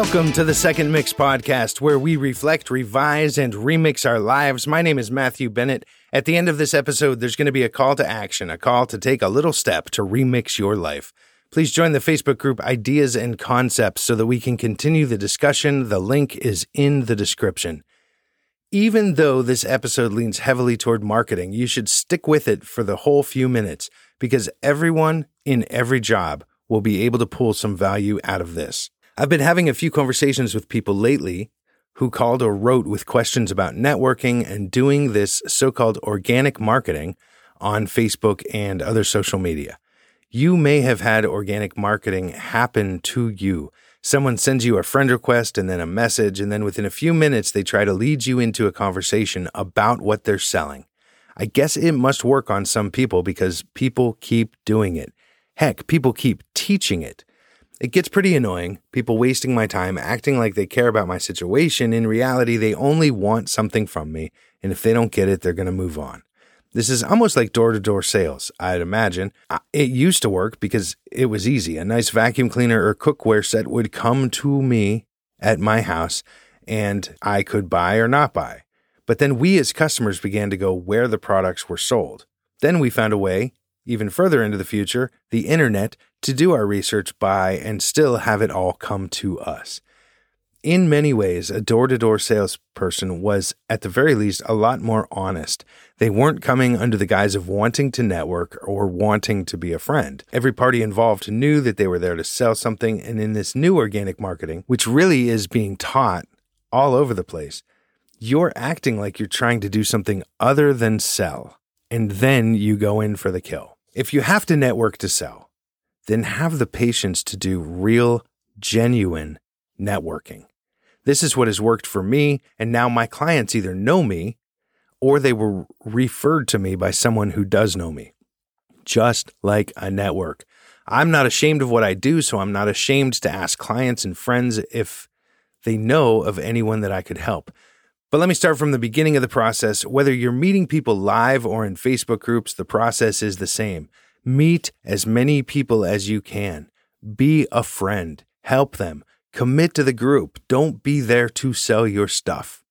Welcome to the Second Mix podcast, where we reflect, revise, and remix our lives. My name is Matthew Bennett. At the end of this episode, there's going to be a call to action, a call to take a little step to remix your life. Please join the Facebook group Ideas and Concepts so that we can continue the discussion. The link is in the description. Even though this episode leans heavily toward marketing, you should stick with it for the whole few minutes because everyone in every job will be able to pull some value out of this. I've been having a few conversations with people lately who called or wrote with questions about networking and doing this so called organic marketing on Facebook and other social media. You may have had organic marketing happen to you. Someone sends you a friend request and then a message, and then within a few minutes, they try to lead you into a conversation about what they're selling. I guess it must work on some people because people keep doing it. Heck, people keep teaching it. It gets pretty annoying, people wasting my time acting like they care about my situation. In reality, they only want something from me, and if they don't get it, they're going to move on. This is almost like door to door sales, I'd imagine. It used to work because it was easy. A nice vacuum cleaner or cookware set would come to me at my house, and I could buy or not buy. But then we as customers began to go where the products were sold. Then we found a way, even further into the future, the internet, to do our research by and still have it all come to us. In many ways, a door to door salesperson was, at the very least, a lot more honest. They weren't coming under the guise of wanting to network or wanting to be a friend. Every party involved knew that they were there to sell something, and in this new organic marketing, which really is being taught all over the place, you're acting like you're trying to do something other than sell, and then you go in for the kill. If you have to network to sell, then have the patience to do real, genuine networking. This is what has worked for me, and now my clients either know me or they were referred to me by someone who does know me. Just like a network. I'm not ashamed of what I do, so I'm not ashamed to ask clients and friends if they know of anyone that I could help. But let me start from the beginning of the process. Whether you're meeting people live or in Facebook groups, the process is the same. Meet as many people as you can. Be a friend. Help them. Commit to the group. Don't be there to sell your stuff.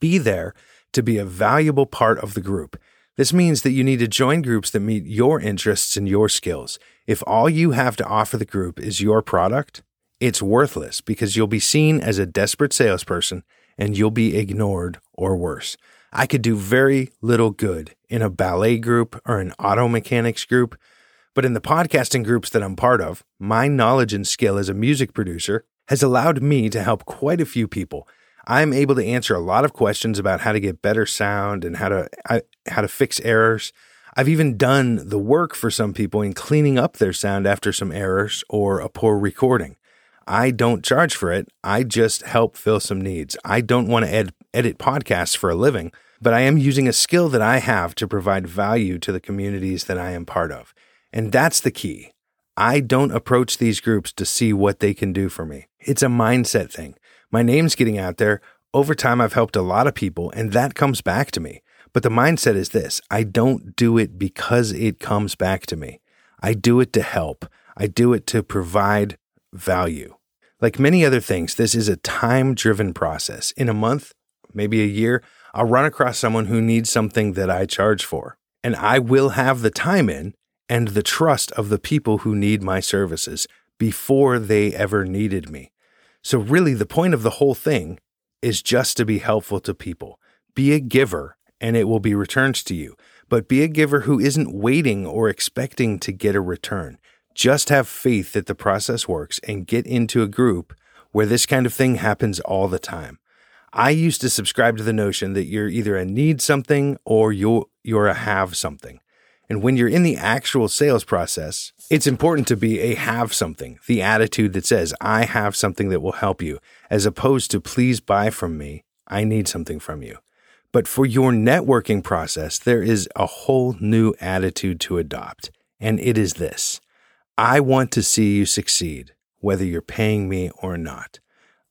Be there to be a valuable part of the group. This means that you need to join groups that meet your interests and your skills. If all you have to offer the group is your product, it's worthless because you'll be seen as a desperate salesperson and you'll be ignored or worse. I could do very little good in a ballet group or an auto mechanics group, but in the podcasting groups that I'm part of, my knowledge and skill as a music producer has allowed me to help quite a few people. I'm able to answer a lot of questions about how to get better sound and how to how to fix errors. I've even done the work for some people in cleaning up their sound after some errors or a poor recording. I don't charge for it. I just help fill some needs. I don't want to ed- edit podcasts for a living, but I am using a skill that I have to provide value to the communities that I am part of. And that's the key. I don't approach these groups to see what they can do for me. It's a mindset thing. My name's getting out there. Over time, I've helped a lot of people, and that comes back to me. But the mindset is this I don't do it because it comes back to me. I do it to help, I do it to provide value. Like many other things, this is a time driven process. In a month, maybe a year, I'll run across someone who needs something that I charge for. And I will have the time in and the trust of the people who need my services before they ever needed me. So, really, the point of the whole thing is just to be helpful to people. Be a giver and it will be returned to you. But be a giver who isn't waiting or expecting to get a return. Just have faith that the process works and get into a group where this kind of thing happens all the time. I used to subscribe to the notion that you're either a need something or you're, you're a have something. And when you're in the actual sales process, it's important to be a have something, the attitude that says, I have something that will help you, as opposed to please buy from me. I need something from you. But for your networking process, there is a whole new attitude to adopt. And it is this I want to see you succeed, whether you're paying me or not.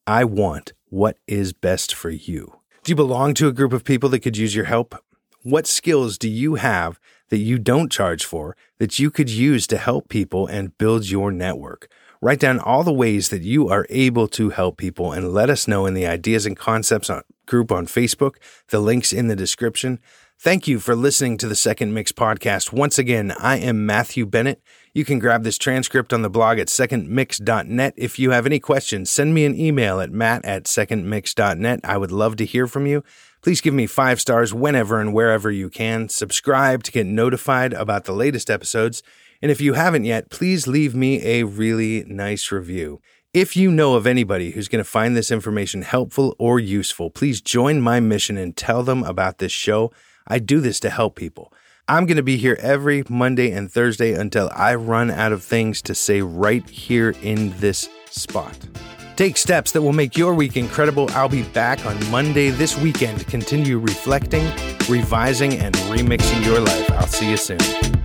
I want what is best for you. Do you belong to a group of people that could use your help? What skills do you have that you don't charge for that you could use to help people and build your network. Write down all the ways that you are able to help people and let us know in the ideas and concepts group on Facebook. The link's in the description. Thank you for listening to the Second Mix podcast. Once again, I am Matthew Bennett. You can grab this transcript on the blog at secondmix.net. If you have any questions, send me an email at matt at secondmix.net. I would love to hear from you. Please give me five stars whenever and wherever you can. Subscribe to get notified about the latest episodes. And if you haven't yet, please leave me a really nice review. If you know of anybody who's going to find this information helpful or useful, please join my mission and tell them about this show. I do this to help people. I'm going to be here every Monday and Thursday until I run out of things to say right here in this spot. Take steps that will make your week incredible. I'll be back on Monday this weekend to continue reflecting, revising, and remixing your life. I'll see you soon.